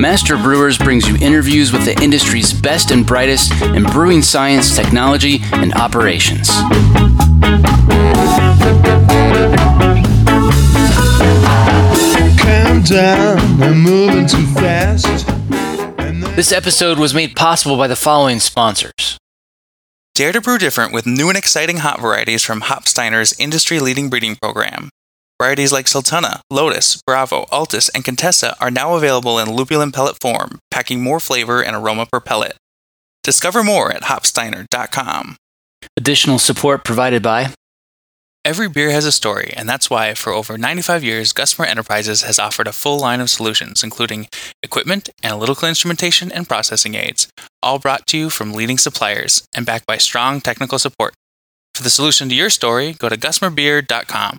Master Brewers brings you interviews with the industry's best and brightest in brewing science, technology, and operations. down, I'm moving too fast. This episode was made possible by the following sponsors. Dare to brew different with new and exciting hop varieties from Hopsteiner's industry leading breeding program. Varieties like Sultana, Lotus, Bravo, Altus, and Contessa are now available in lupulin pellet form, packing more flavor and aroma per pellet. Discover more at hopsteiner.com. Additional support provided by Every beer has a story, and that's why, for over 95 years, Gusmer Enterprises has offered a full line of solutions, including equipment, analytical instrumentation, and processing aids, all brought to you from leading suppliers and backed by strong technical support. For the solution to your story, go to gusmerbeer.com.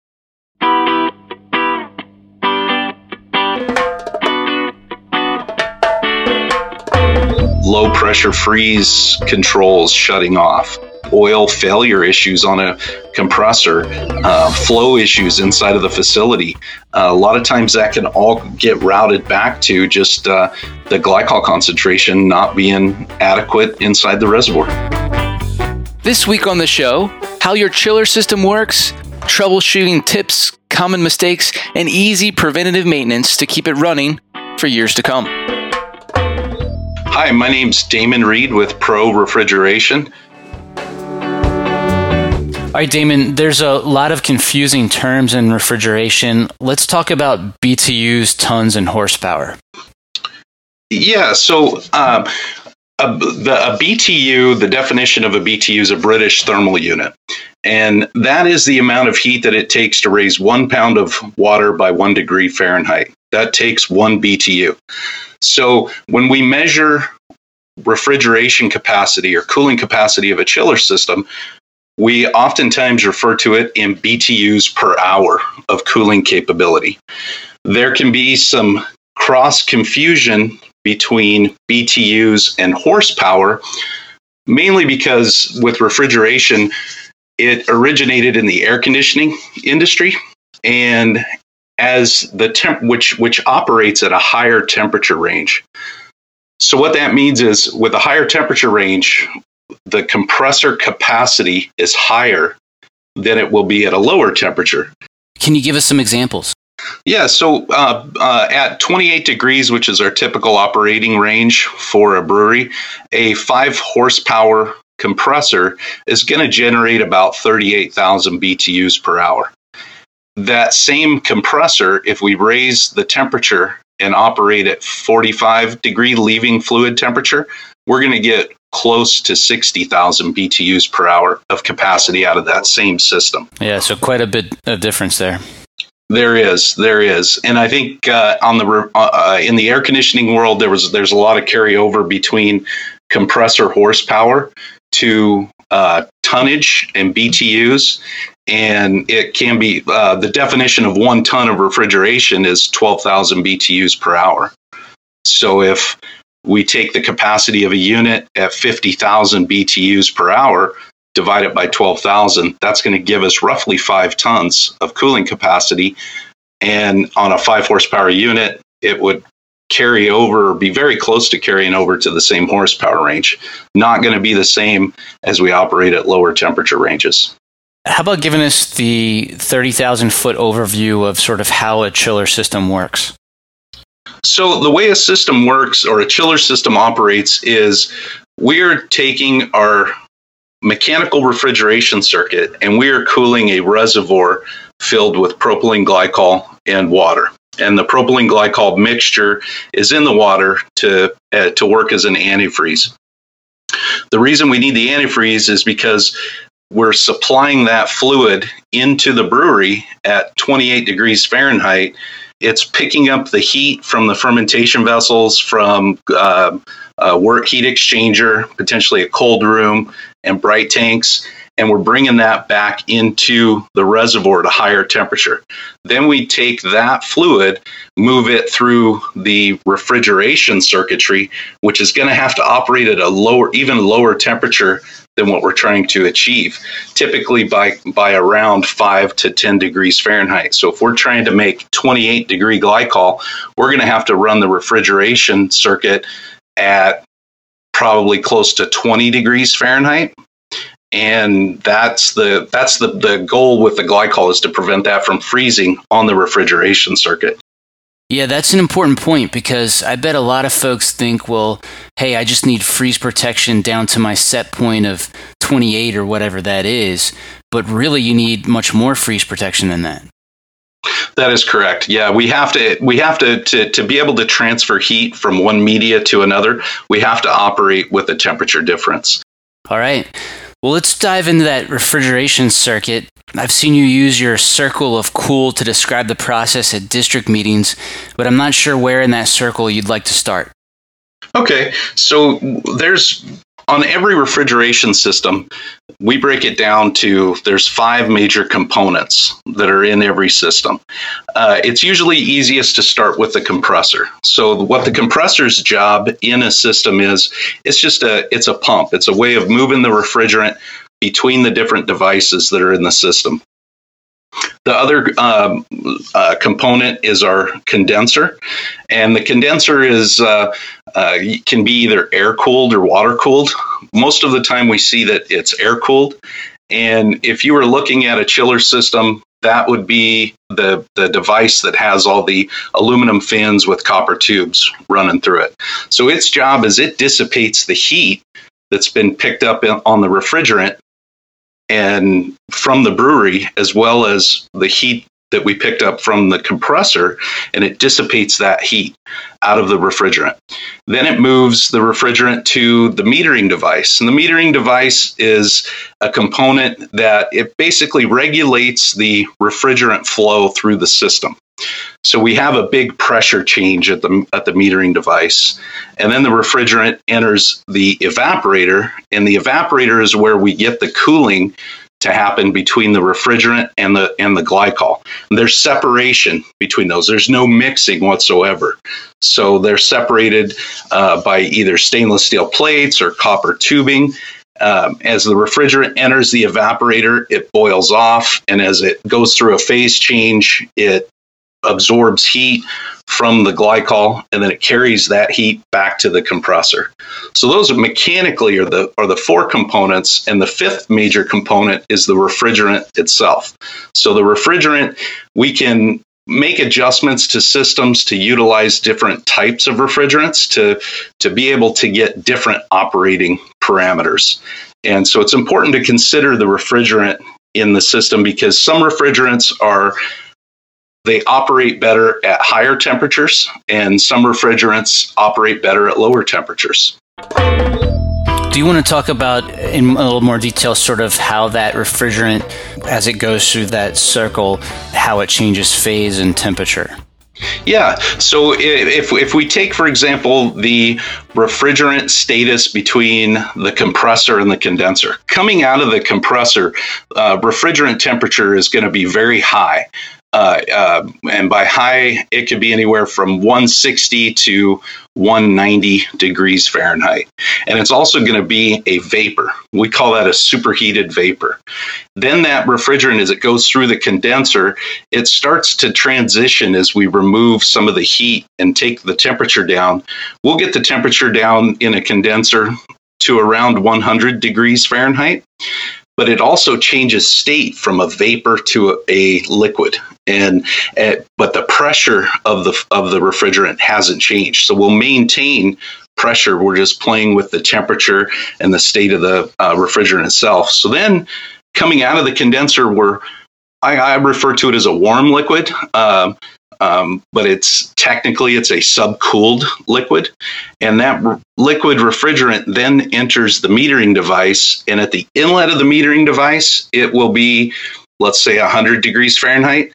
Low pressure freeze controls shutting off oil failure issues on a compressor, uh, flow issues inside of the facility. Uh, a lot of times that can all get routed back to just uh, the glycol concentration not being adequate inside the reservoir. This week on the show, how your chiller system works, troubleshooting tips, common mistakes, and easy preventative maintenance to keep it running for years to come. Hi, my name's Damon Reed with Pro Refrigeration. All right, Damon, there's a lot of confusing terms in refrigeration. Let's talk about BTUs, tons, and horsepower. Yeah, so um, a, the, a BTU, the definition of a BTU is a British thermal unit. And that is the amount of heat that it takes to raise one pound of water by one degree Fahrenheit. That takes one BTU. So when we measure refrigeration capacity or cooling capacity of a chiller system, we oftentimes refer to it in BTUs per hour of cooling capability. There can be some cross confusion between BTUs and horsepower, mainly because with refrigeration, it originated in the air conditioning industry and as the temp which which operates at a higher temperature range. So what that means is with a higher temperature range, the compressor capacity is higher than it will be at a lower temperature. Can you give us some examples? Yeah, so uh, uh, at 28 degrees, which is our typical operating range for a brewery, a five horsepower compressor is going to generate about 38,000 BTUs per hour. That same compressor, if we raise the temperature and operate at 45 degree leaving fluid temperature, we're going to get close to 60,000 BTUs per hour of capacity out of that same system. Yeah, so quite a bit of difference there. There is, there is, and I think uh, on the uh, uh, in the air conditioning world, there was there's a lot of carryover between compressor horsepower to uh, tonnage and BTUs, and it can be uh, the definition of one ton of refrigeration is 12,000 BTUs per hour. So if we take the capacity of a unit at 50,000 BTUs per hour, divide it by 12,000, that's going to give us roughly five tons of cooling capacity. And on a five horsepower unit, it would carry over be very close to carrying over to the same horsepower range. Not going to be the same as we operate at lower temperature ranges. How about giving us the 30,000 foot overview of sort of how a chiller system works? So the way a system works or a chiller system operates is we're taking our mechanical refrigeration circuit and we are cooling a reservoir filled with propylene glycol and water. And the propylene glycol mixture is in the water to uh, to work as an antifreeze. The reason we need the antifreeze is because we're supplying that fluid into the brewery at 28 degrees Fahrenheit. It's picking up the heat from the fermentation vessels, from uh, a wort heat exchanger, potentially a cold room, and bright tanks and we're bringing that back into the reservoir at a higher temperature. Then we take that fluid, move it through the refrigeration circuitry, which is going to have to operate at a lower, even lower temperature than what we're trying to achieve, typically by, by around 5 to 10 degrees Fahrenheit. So if we're trying to make 28 degree glycol, we're going to have to run the refrigeration circuit at probably close to 20 degrees Fahrenheit and that's the that's the, the goal with the glycol is to prevent that from freezing on the refrigeration circuit yeah that's an important point because i bet a lot of folks think well hey i just need freeze protection down to my set point of 28 or whatever that is but really you need much more freeze protection than that that is correct. Yeah, we have to we have to, to to be able to transfer heat from one media to another. We have to operate with a temperature difference. All right. Well, let's dive into that refrigeration circuit. I've seen you use your circle of cool to describe the process at district meetings, but I'm not sure where in that circle you'd like to start. Okay, so there's on every refrigeration system, we break it down to there's five major components that are in every system. Uh, it's usually easiest to start with the compressor. So what the compressor's job in a system is, it's just a it's a pump. It's a way of moving the refrigerant between the different devices that are in the system. The other um, uh, component is our condenser, and the condenser is uh, uh, can be either air cooled or water cooled. Most of the time, we see that it's air cooled. And if you were looking at a chiller system, that would be the the device that has all the aluminum fins with copper tubes running through it. So its job is it dissipates the heat that's been picked up on the refrigerant and from the brewery as well as the heat that we picked up from the compressor and it dissipates that heat out of the refrigerant. Then it moves the refrigerant to the metering device. And the metering device is a component that it basically regulates the refrigerant flow through the system. So we have a big pressure change at the at the metering device, and then the refrigerant enters the evaporator, and the evaporator is where we get the cooling to happen between the refrigerant and the and the glycol. And there's separation between those. There's no mixing whatsoever. So they're separated uh, by either stainless steel plates or copper tubing. Um, as the refrigerant enters the evaporator, it boils off, and as it goes through a phase change, it absorbs heat from the glycol and then it carries that heat back to the compressor. So those mechanically are the are the four components and the fifth major component is the refrigerant itself. So the refrigerant we can make adjustments to systems to utilize different types of refrigerants to to be able to get different operating parameters. And so it's important to consider the refrigerant in the system because some refrigerants are they operate better at higher temperatures, and some refrigerants operate better at lower temperatures. Do you want to talk about in a little more detail sort of how that refrigerant, as it goes through that circle, how it changes phase and temperature? Yeah. So if, if we take, for example, the refrigerant status between the compressor and the condenser, coming out of the compressor, uh, refrigerant temperature is going to be very high. Uh, uh, and by high, it could be anywhere from 160 to 190 degrees Fahrenheit. And it's also going to be a vapor. We call that a superheated vapor. Then that refrigerant, as it goes through the condenser, it starts to transition as we remove some of the heat and take the temperature down. We'll get the temperature down in a condenser to around 100 degrees Fahrenheit but it also changes state from a vapor to a, a liquid. And uh, but the pressure of the of the refrigerant hasn't changed. So we'll maintain pressure. We're just playing with the temperature and the state of the uh, refrigerant itself. So then coming out of the condenser we're I, I, refer to it as a warm liquid. Um, um, but it's technically it's a subcooled liquid, and that liquid refrigerant then enters the metering device, and at the inlet of the metering device, it will be, let's say, 100 degrees Fahrenheit.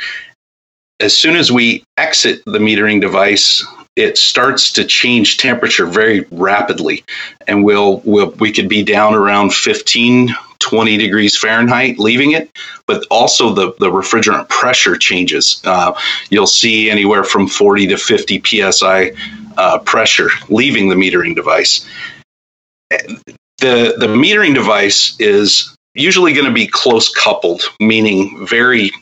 As soon as we exit the metering device, it starts to change temperature very rapidly, and we'll, we'll we could be down around 15 20 degrees Fahrenheit leaving it, but also the, the refrigerant pressure changes. Uh, you'll see anywhere from 40 to 50 psi uh, pressure leaving the metering device. The, the metering device is usually going to be close coupled, meaning very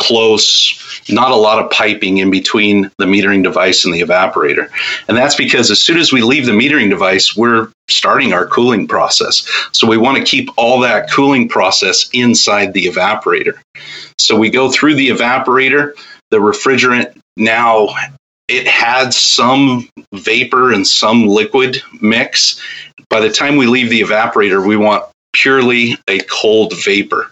close, not a lot of piping in between the metering device and the evaporator. And that's because as soon as we leave the metering device, we're starting our cooling process. So we want to keep all that cooling process inside the evaporator. So we go through the evaporator, the refrigerant now it had some vapor and some liquid mix. By the time we leave the evaporator, we want purely a cold vapor.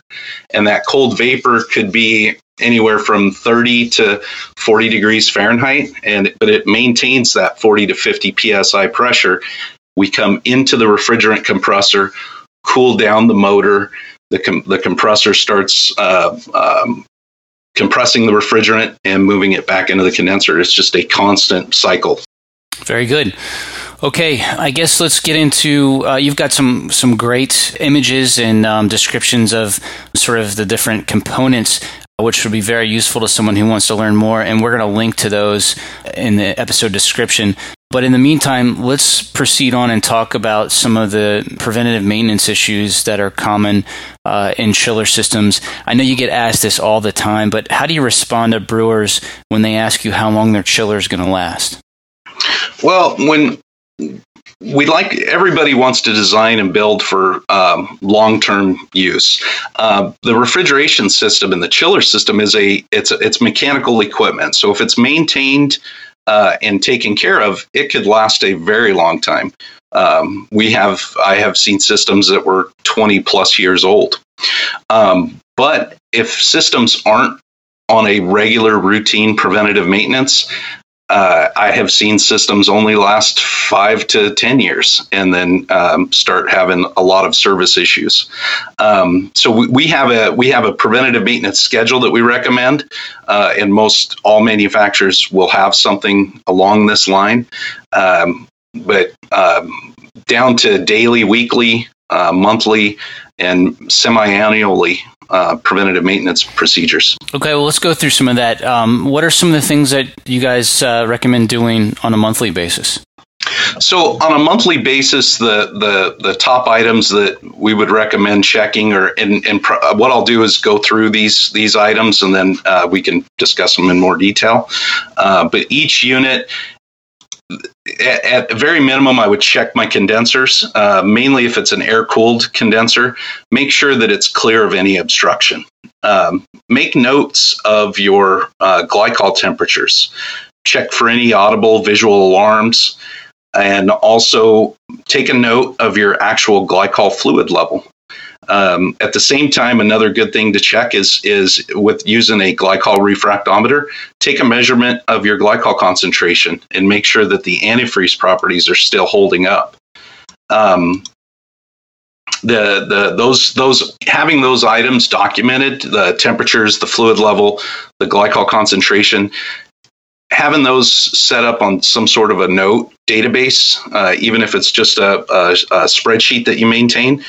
And that cold vapor could be anywhere from 30 to 40 degrees Fahrenheit and but it maintains that 40 to 50 psi pressure. We come into the refrigerant compressor, cool down the motor, the, com- the compressor starts uh, um, compressing the refrigerant and moving it back into the condenser. It's just a constant cycle. Very good. Okay, I guess let's get into. Uh, you've got some some great images and um, descriptions of sort of the different components, which would be very useful to someone who wants to learn more. And we're going to link to those in the episode description. But in the meantime, let's proceed on and talk about some of the preventative maintenance issues that are common uh, in chiller systems. I know you get asked this all the time, but how do you respond to brewers when they ask you how long their chiller is going to last? Well, when we like everybody wants to design and build for um, long-term use. Uh, the refrigeration system and the chiller system is a it's a, it's mechanical equipment. So if it's maintained uh, and taken care of, it could last a very long time. Um, we have I have seen systems that were 20 plus years old. Um, but if systems aren't on a regular routine preventative maintenance, uh, I have seen systems only last five to 10 years and then um, start having a lot of service issues. Um, so we, we, have a we have a preventative maintenance schedule that we recommend, uh, and most all manufacturers will have something along this line. Um, but um, down to daily, weekly, uh, monthly, and semi-annually uh, preventative maintenance procedures. Okay, well, let's go through some of that. Um, what are some of the things that you guys uh, recommend doing on a monthly basis? So, on a monthly basis, the the the top items that we would recommend checking, or and, and uh, what I'll do is go through these these items, and then uh, we can discuss them in more detail. Uh, but each unit at, at very minimum, I would check my condensers, uh, mainly if it's an air cooled condenser. Make sure that it's clear of any obstruction. Um, make notes of your uh, glycol temperatures. Check for any audible visual alarms. And also take a note of your actual glycol fluid level. Um, at the same time, another good thing to check is is with using a glycol refractometer, take a measurement of your glycol concentration and make sure that the antifreeze properties are still holding up. Um, the the those those having those items documented, the temperatures, the fluid level, the glycol concentration, having those set up on some sort of a note database, uh, even if it's just a, a, a spreadsheet that you maintain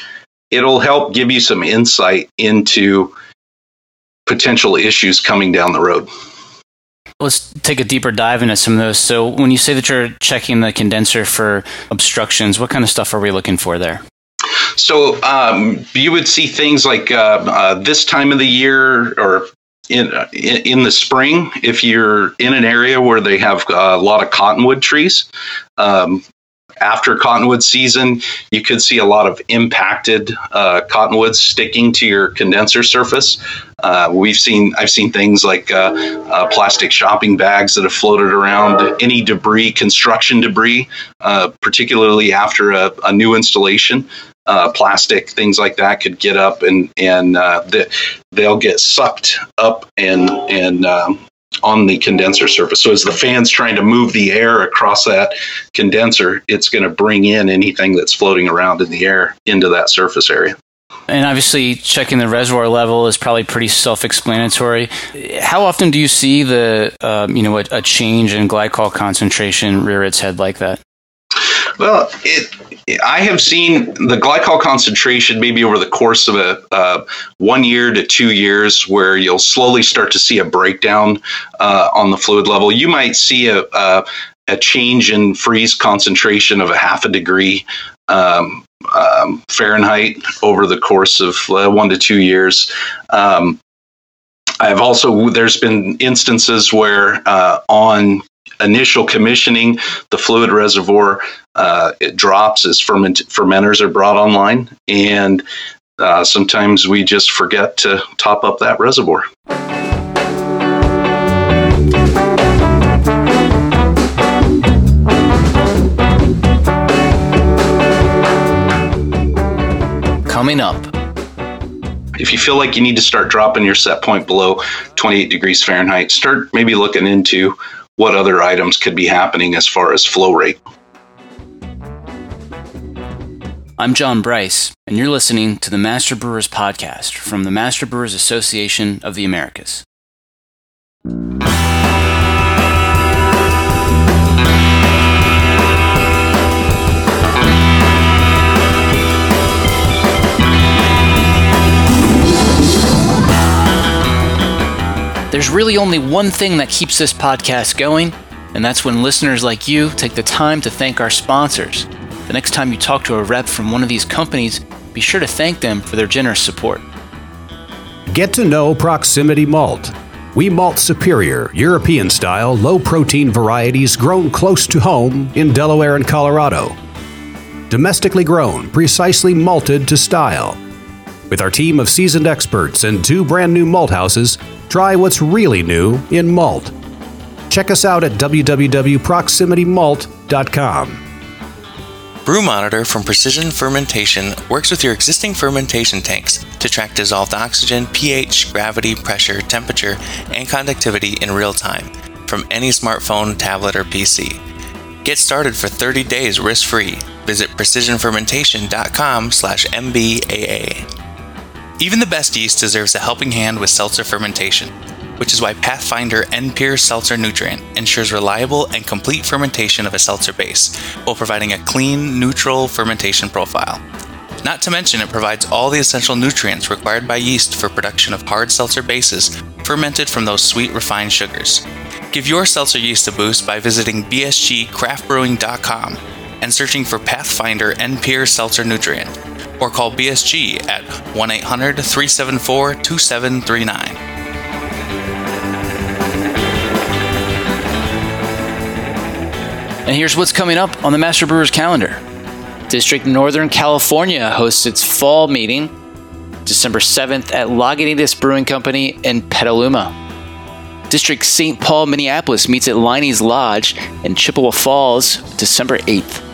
it'll help give you some insight into potential issues coming down the road. Let's take a deeper dive into some of those. So, when you say that you're checking the condenser for obstructions, what kind of stuff are we looking for there? So, um, you would see things like uh, uh, this time of the year or in, in the spring, if you're in an area where they have a lot of cottonwood trees, um, after cottonwood season, you could see a lot of impacted uh, cottonwoods sticking to your condenser surface. Uh, we've seen I've seen things like uh, uh plastic shopping bags that have floated around, any debris, construction debris, uh, particularly after a, a new installation. Uh, plastic things like that could get up and and the, they'll get sucked up and and um, on the condenser surface. So as the fan's trying to move the air across that condenser, it's going to bring in anything that's floating around in the air into that surface area. And obviously, checking the reservoir level is probably pretty self-explanatory. How often do you see the, um, you know, a, a, change in glycol concentration rear its head like that? Well, it, I have seen the glycol concentration maybe over the course of a uh, one year to two years, where you'll slowly start to see a breakdown uh, on the fluid level. You might see a, a, a change in freeze concentration of a half a degree um, um, Fahrenheit over the course of uh, one to two years. Um, I've also there's been instances where uh, on initial commissioning, the fluid reservoir uh, it drops as ferment- fermenters are brought online, and uh, sometimes we just forget to top up that reservoir. Coming up. If you feel like you need to start dropping your set point below 28 degrees Fahrenheit, start maybe looking into what other items could be happening as far as flow rate. I'm John Bryce, and you're listening to the Master Brewers Podcast from the Master Brewers Association of the Americas. There's really only one thing that keeps this podcast going, and that's when listeners like you take the time to thank our sponsors. The next time you talk to a rep from one of these companies, be sure to thank them for their generous support. Get to know Proximity Malt. We malt superior, European style, low protein varieties grown close to home in Delaware and Colorado. Domestically grown, precisely malted to style. With our team of seasoned experts and two brand new malt houses, Try what's really new in malt. Check us out at www.proximitymalt.com. Brew Monitor from Precision Fermentation works with your existing fermentation tanks to track dissolved oxygen, pH, gravity, pressure, temperature, and conductivity in real time from any smartphone, tablet, or PC. Get started for 30 days risk-free. Visit precisionfermentation.com/mbaa. Even the best yeast deserves a helping hand with seltzer fermentation, which is why Pathfinder N-Pure Seltzer Nutrient ensures reliable and complete fermentation of a seltzer base, while providing a clean, neutral fermentation profile. Not to mention, it provides all the essential nutrients required by yeast for production of hard seltzer bases fermented from those sweet refined sugars. Give your seltzer yeast a boost by visiting bsgcraftbrewing.com and searching for Pathfinder N-Pure Seltzer Nutrient or call BSG at 1 800 374 2739. And here's what's coming up on the Master Brewers calendar. District Northern California hosts its fall meeting December 7th at Lagunitas Brewing Company in Petaluma. District St. Paul, Minneapolis meets at Leinie's Lodge in Chippewa Falls December 8th.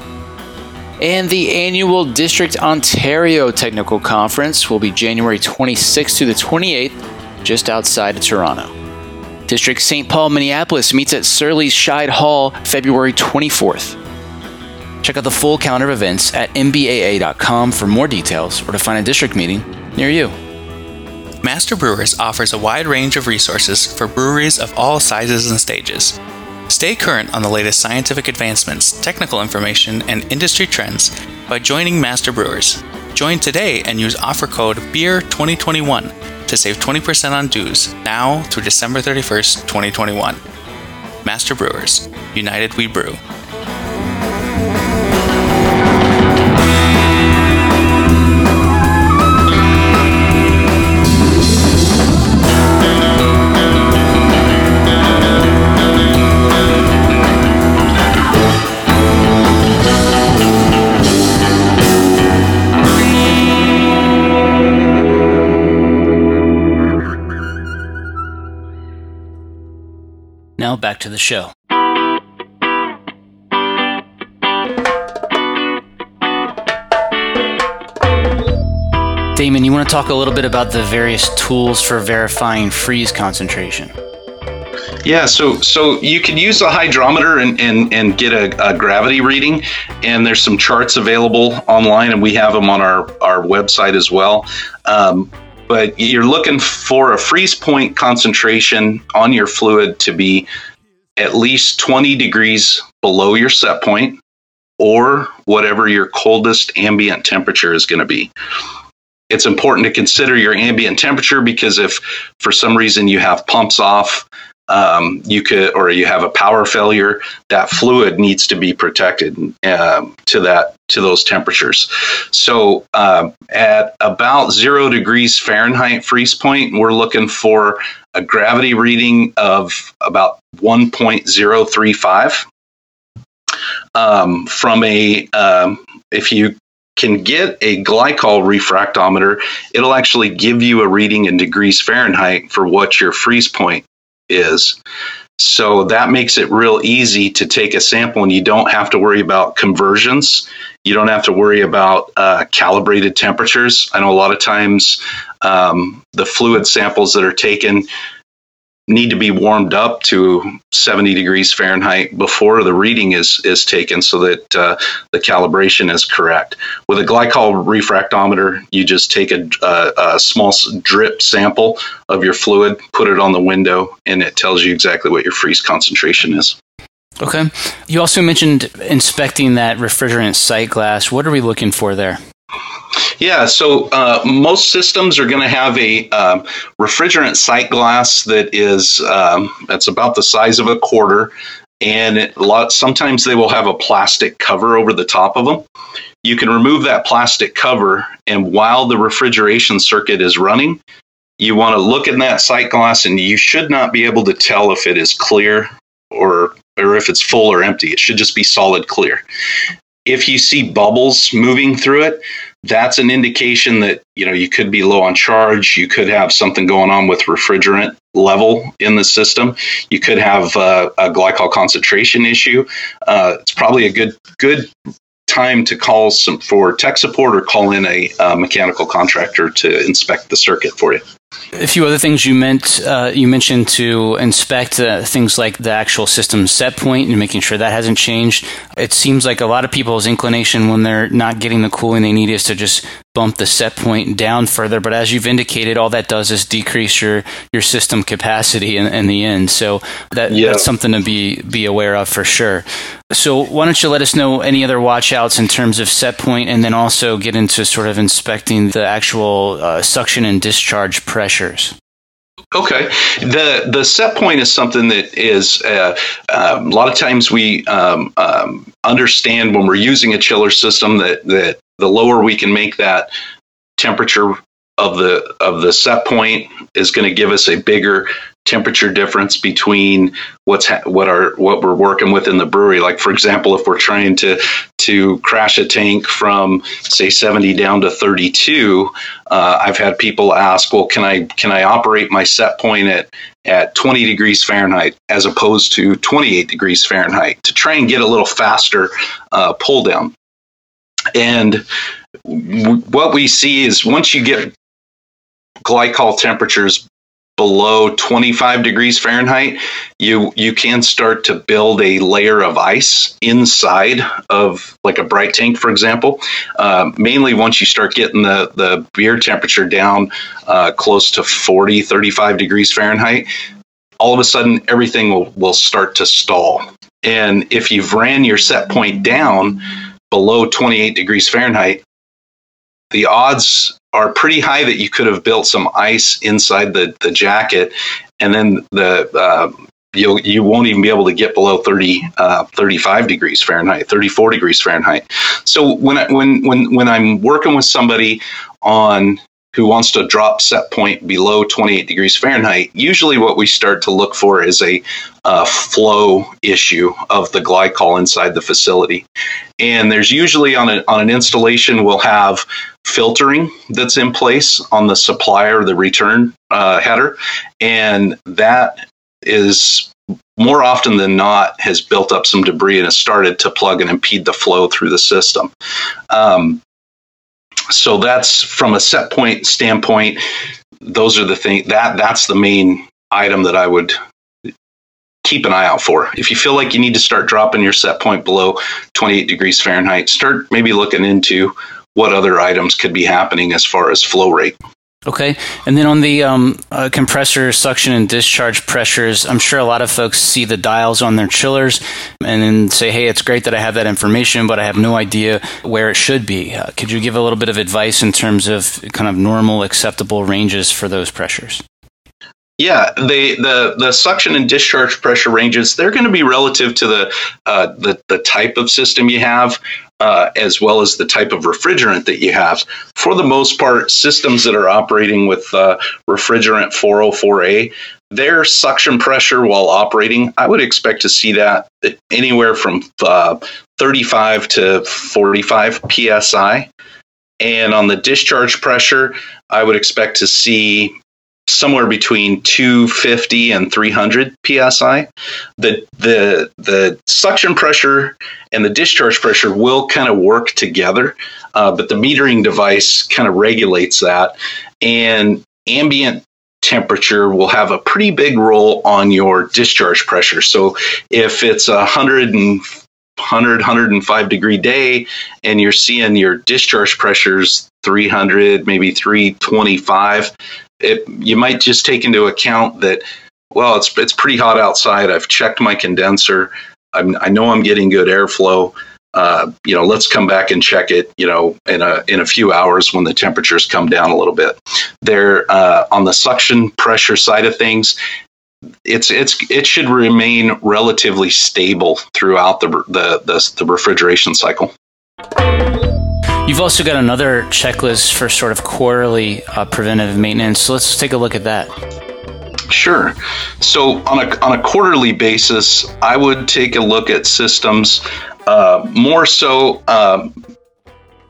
And the annual District Ontario Technical Conference will be January 26th to the 28th, just outside of Toronto. District St. Paul, Minneapolis meets at Surly's Scheid Hall February 24th. Check out the full calendar of events at mbaa.com for more details or to find a district meeting near you. Master Brewers offers a wide range of resources for breweries of all sizes and stages. Stay current on the latest scientific advancements, technical information, and industry trends by joining Master Brewers. Join today and use offer code BEER2021 to save 20% on dues now through December 31st, 2021. Master Brewers, United We Brew. To the show. Damon, you want to talk a little bit about the various tools for verifying freeze concentration? Yeah, so so you can use a hydrometer and, and, and get a, a, gravity reading, and there's some charts available online, and we have them on our, our website as well. Um, but you're looking for a freeze point concentration on your fluid to be at least 20 degrees below your set point or whatever your coldest ambient temperature is going to be. It's important to consider your ambient temperature because if for some reason you have pumps off um, you could or you have a power failure that fluid needs to be protected uh, to that to those temperatures. So uh, at about zero degrees fahrenheit freeze point we're looking for a gravity reading of about 1.035 um, from a um, if you can get a glycol refractometer, it'll actually give you a reading in degrees Fahrenheit for what your freeze point is. So that makes it real easy to take a sample and you don't have to worry about conversions. You don't have to worry about uh, calibrated temperatures. I know a lot of times um, the fluid samples that are taken need to be warmed up to 70 degrees Fahrenheit before the reading is is taken so that uh, the calibration is correct. With a glycol refractometer, you just take a, a, a, small drip sample of your fluid, put it on the window, and it tells you exactly what your freeze concentration is. Okay. You also mentioned inspecting that refrigerant sight glass. What are we looking for there? Yeah, so uh, most systems are going to have a um, refrigerant sight glass that is um, that's about the size of a quarter, and it, sometimes they will have a plastic cover over the top of them. You can remove that plastic cover, and while the refrigeration circuit is running, you want to look in that sight glass, and you should not be able to tell if it is clear or or if it's full or empty. It should just be solid clear. If you see bubbles moving through it, that's an indication that you know you could be low on charge. You could have something going on with refrigerant level in the system. You could have uh, a glycol concentration issue. Uh, it's probably a good good time to call some for tech support or call in a uh, mechanical contractor to inspect the circuit for you. A few other things you meant uh, you mentioned to inspect uh, things like the actual system set point and making sure that hasn't changed. It seems like a lot of people's inclination when they're not getting the cooling they need is to just bump the set point down further. But as you've indicated, all that does is decrease your your system capacity in, in the end. So that, yeah. that's something to be be aware of for sure. So why don't you let us know any other watchouts in terms of set point, and then also get into sort of inspecting the actual uh, suction and discharge pressures. Okay, the the set point is something that is uh, uh, a lot of times we um, um, understand when we're using a chiller system that that the lower we can make that temperature of the of the set point is going to give us a bigger temperature difference between what's ha- what are what we're working with in the brewery. Like for example if we're trying to to crash a tank from say 70 down to 32 uh, i've had people ask well can i can i operate my set point at at 20 degrees fahrenheit as opposed to 28 degrees fahrenheit to try and get a little faster uh, pull down? And w- what we see is once you get glycol temperatures below 25 degrees Fahrenheit, you you can start to build a layer of ice inside of like a bright tank, for example. Uh, mainly once you start getting the, the beer temperature down uh, close to 40, 35 degrees Fahrenheit, all of a sudden everything will, will start to stall. And if you've ran your set point down below 28 degrees Fahrenheit, the odds are pretty high that you could have built some ice inside the, the jacket, and then the uh, you you won't even be able to get below 30, uh, 35 degrees Fahrenheit, 34 degrees Fahrenheit. So when I, when when when I'm working with somebody on who wants to drop set point below 28 degrees Fahrenheit, usually what we start to look for is a flow issue of the glycol inside the facility. And there's usually on, a, on an installation, we'll have filtering that's in place on the supplier, the return uh, header. And that is more often than not has built up some debris and has started to plug and impede the flow through the system. Um, so that's from a set point standpoint those are the thing that that's the main item that i would keep an eye out for. If you feel like you need to start dropping your set point below 28 degrees Fahrenheit, start maybe looking into what other items could be happening as far as flow rate. Okay. And then on the um, uh, compressor suction and discharge pressures, I'm sure a lot of folks see the dials on their chillers and then say, hey, it's great that I have that information, but I have no idea where it should be. Uh, could you give a little bit of advice in terms of kind of normal acceptable ranges for those pressures? Yeah, the, the the suction and discharge pressure ranges they're going to be relative to the uh, the the type of system you have, uh, as well as the type of refrigerant that you have. For the most part, systems that are operating with uh, refrigerant 404A, their suction pressure while operating, I would expect to see that anywhere from uh, 35 to 45 psi. And on the discharge pressure, I would expect to see somewhere between 250 and 300 psi. The the the suction pressure and the discharge pressure will kind of work together, uh, but the metering device kind of regulates that, and ambient temperature will have a pretty big role on your discharge pressure. So if it's a hundred and 100 105 degree day and you're seeing your discharge pressures 300 maybe 325 it, you might just take into account that well it's it's pretty hot outside. I've checked my condenser. I'm, i know i'm getting good airflow. Uh, you know let's come back and check it you know in a in a few hours when the temperatures come down a little bit. There uh, on the suction pressure side of things it's it's it should remain relatively stable throughout the the, the, the refrigeration cycle You've also got another checklist for sort of quarterly uh, preventive maintenance. So let's take a look at that. Sure. So on a on a quarterly basis, I would take a look at systems. Uh, more so, um,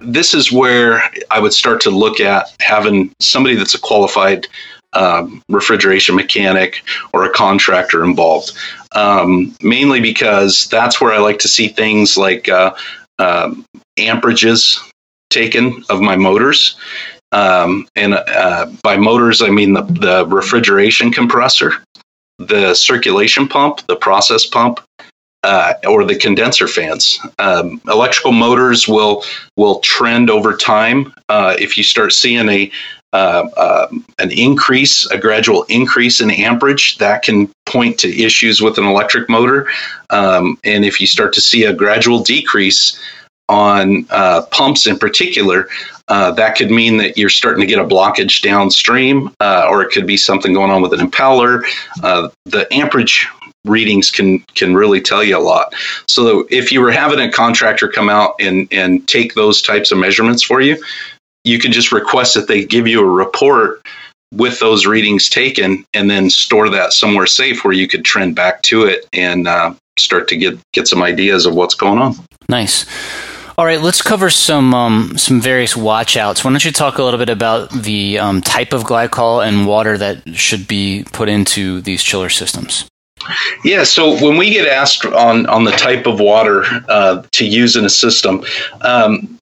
this is where I would start to look at having somebody that's a qualified um, refrigeration mechanic or a contractor involved. Um, mainly because that's where I like to see things like uh, uh, amperages taken of my motors. Um, and uh, by motors, I mean the, the refrigeration compressor, the circulation pump, the process pump, uh, or the condenser fans. Um, electrical motors will will trend over time. Uh, if you start seeing a uh, uh, an increase, a gradual increase in amperage, that can point to issues with an electric motor. Um, and if you start to see a gradual decrease, on uh, pumps in particular, uh, that could mean that you're starting to get a blockage downstream, uh, or it could be something going on with an impeller. Uh, the amperage readings can can really tell you a lot. So if you were having a contractor come out and and take those types of measurements for you, you could just request that they give you a report with those readings taken, and then store that somewhere safe where you could trend back to it and uh, start to get get some ideas of what's going on. Nice. All right, let's cover some um, some various watchouts. Why don't you talk a little bit about the um, type of glycol and water that should be put into these chiller systems? Yeah, so when we get asked on on the type of water uh, to use in a system, um,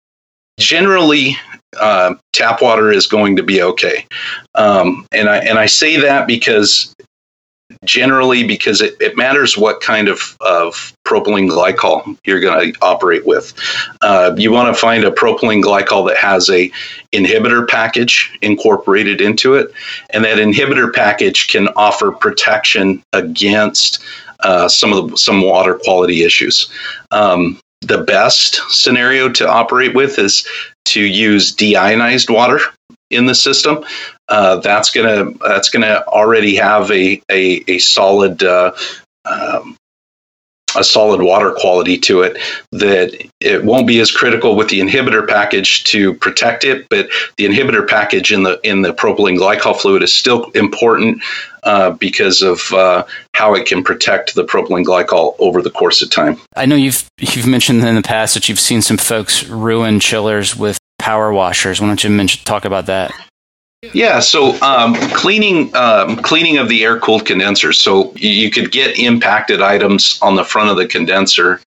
generally uh, tap water is going to be okay, um, and I and I say that because generally because it, it matters what kind of, of propylene glycol you're going to operate with. Uh, you want to find a propylene glycol that has a inhibitor package incorporated into it, and that inhibitor package can offer protection against uh, some of the some water quality issues. Um, the best scenario to operate with is to use deionized water in the system, uh, that's gonna that's gonna already have a a, a solid uh, um, a solid water quality to it that it won't be as critical with the inhibitor package to protect it but the inhibitor package in the in the propylene glycol fluid is still important uh, because of uh, how it can protect the propylene glycol over the course of time. I know you've you've mentioned in the past that you've seen some folks ruin chillers with power washers. Why don't you mention, talk about that? Yeah, so um, cleaning um, cleaning of the air cooled condensers. So you could get impacted items on the front of the condenser,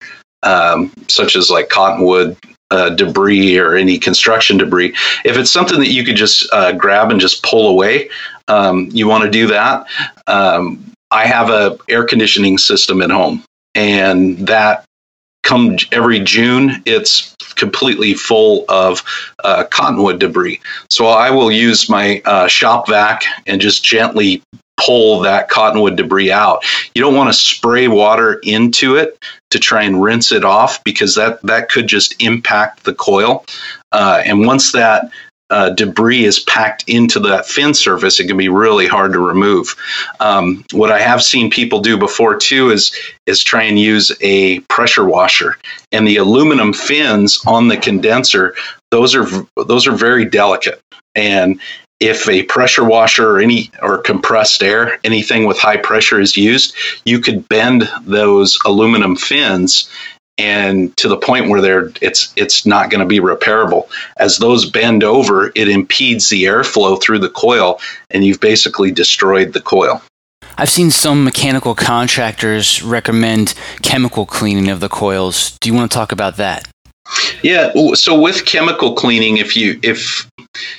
um, such as like cottonwood uh, debris or any construction debris. If it's something that you could just uh, grab and just pull away, um, you want to do that. Um, I have a air conditioning system at home, and that come every June, it's completely full of uh, cottonwood debris. So I will use my uh, shop vac and just gently pull that cottonwood debris out. You don't want to spray water into it to try and rinse it off because that that could just impact the coil. Uh, and once that uh, debris is packed into that fin surface, it can be really hard to remove. Um, what I have seen people do before too is is try and use a pressure washer, and the aluminum fins on the condenser those are those are very delicate, and if a pressure washer or any or compressed air anything with high pressure is used you could bend those aluminum fins and to the point where they're it's it's not going to be repairable as those bend over it impedes the airflow through the coil and you've basically destroyed the coil I've seen some mechanical contractors recommend chemical cleaning of the coils. Do you want to talk about that? Yeah, so with chemical cleaning, if you if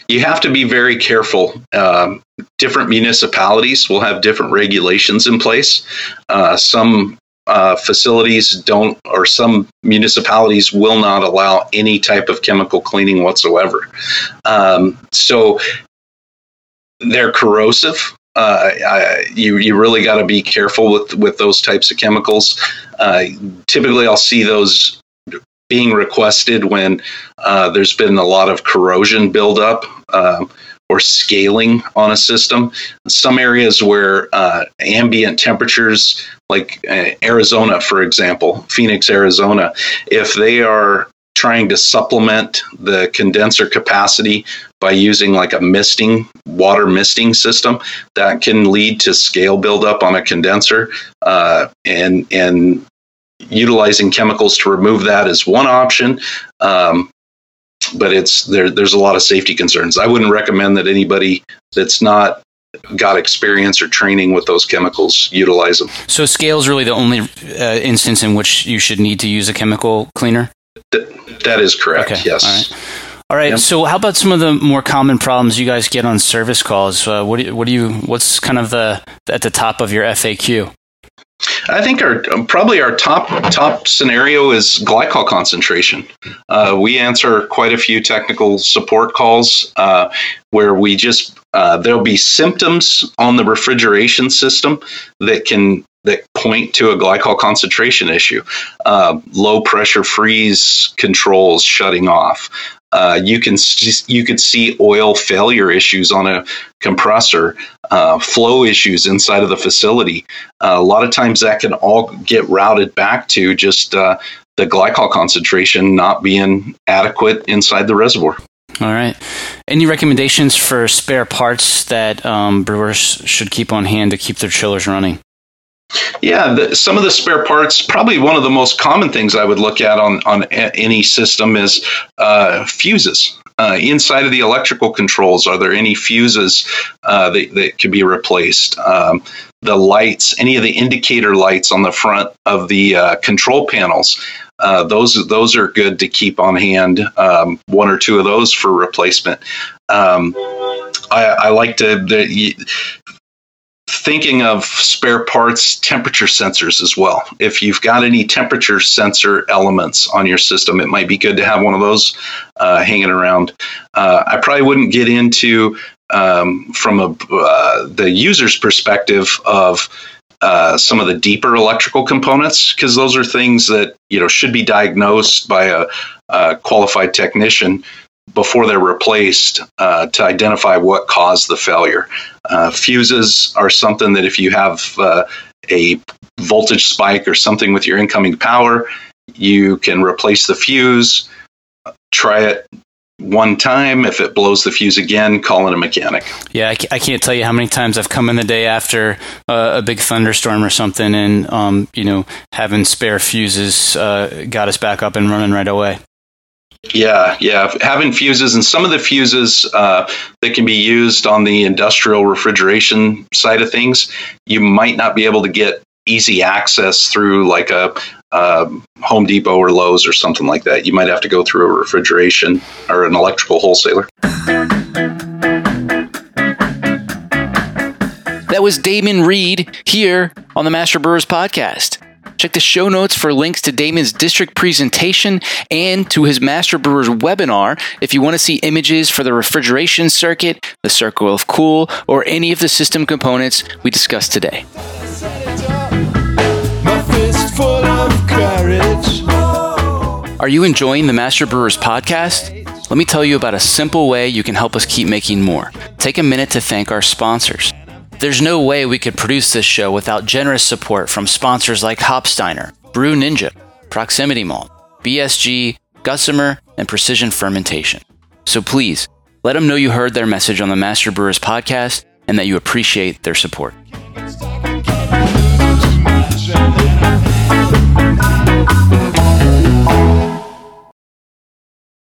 you have to be very careful. Um, different municipalities will have different regulations in place. Uh, some uh, facilities don't, or some municipalities will not allow any type of chemical cleaning whatsoever. Um, so they're corrosive. Uh, I, you you really got to be careful with with those types of chemicals. Uh, typically, I'll see those being requested when uh, there's been a lot of corrosion buildup um, or scaling on a system. Some areas where uh, ambient temperatures, like uh, Arizona, for example, Phoenix, Arizona, if they are trying to supplement the condenser capacity by using like a misting water misting system that can lead to scale buildup on a condenser uh, and and utilizing chemicals to remove that is one option. Um, but it's there. There's a lot of safety concerns. I wouldn't recommend that anybody that's not got experience or training with those chemicals utilize them. So scale is really the only uh, instance in which you should need to use a chemical cleaner. Th- that is correct. Okay. Yes. All right. All right. Yep. So, how about some of the more common problems you guys get on service calls? Uh, what do you, what do you? What's kind of the at the top of your FAQ? I think our probably our top top scenario is glycol concentration. Uh, we answer quite a few technical support calls uh, where we just uh, there'll be symptoms on the refrigeration system that can that point to a glycol concentration issue. Uh, low pressure freeze controls shutting off. Uh, you can you could see oil failure issues on a compressor, uh, flow issues inside of the facility. Uh, a lot of times that can all get routed back to just uh, the glycol concentration not being adequate inside the reservoir. All right. Any recommendations for spare parts that um, brewers should keep on hand to keep their chillers running? Yeah, the, some of the spare parts, probably one of the most common things I would look at on, on any system is uh, fuses. Uh, inside of the electrical controls, are there any fuses uh, that, that could be replaced? Um, the lights, any of the indicator lights on the front of the uh, control panels, uh, those those are good to keep on hand. Um, one or two of those for replacement. Um, I, I, like to the, thinking of spare parts temperature sensors as well. If you've got any temperature sensor elements on your system, it might be good to have one of those uh, hanging around. Uh, I probably wouldn't get into um, from a, uh, the user's perspective of uh, some of the deeper electrical components because those are things that you know should be diagnosed by a, a qualified technician before they're replaced uh, to identify what caused the failure. Uh, fuses are something that if you have uh, a voltage spike or something with your incoming power, you can replace the fuse, try it one time. If it blows the fuse again, call in a mechanic. Yeah, I, can't tell you how many times I've come in the day after uh, a big thunderstorm or something, and um, you know, having spare fuses uh, got us back up and running right away. Yeah, yeah. Having fuses and some of the fuses uh, that can be used on the industrial refrigeration side of things, you might not be able to get easy access through like a, a Home Depot or Lowe's or something like that. You might have to go through a refrigeration or an electrical wholesaler. That was Damon Reed here on the Master Brewers Podcast. Check the show notes for links to Damon's district presentation and to his Master Brewers webinar if you want to see images for the refrigeration circuit, the circle of cool, or any of the system components we discussed today. Are you enjoying the Master Brewers podcast? Let me tell you about a simple way you can help us keep making more. Take a minute to thank our sponsors. There's no way we could produce this show without generous support from sponsors like Hopsteiner, Brew Ninja, Proximity Malt, BSG, Gusmer, and Precision Fermentation. So please, let them know you heard their message on the Master Brewers podcast and that you appreciate their support.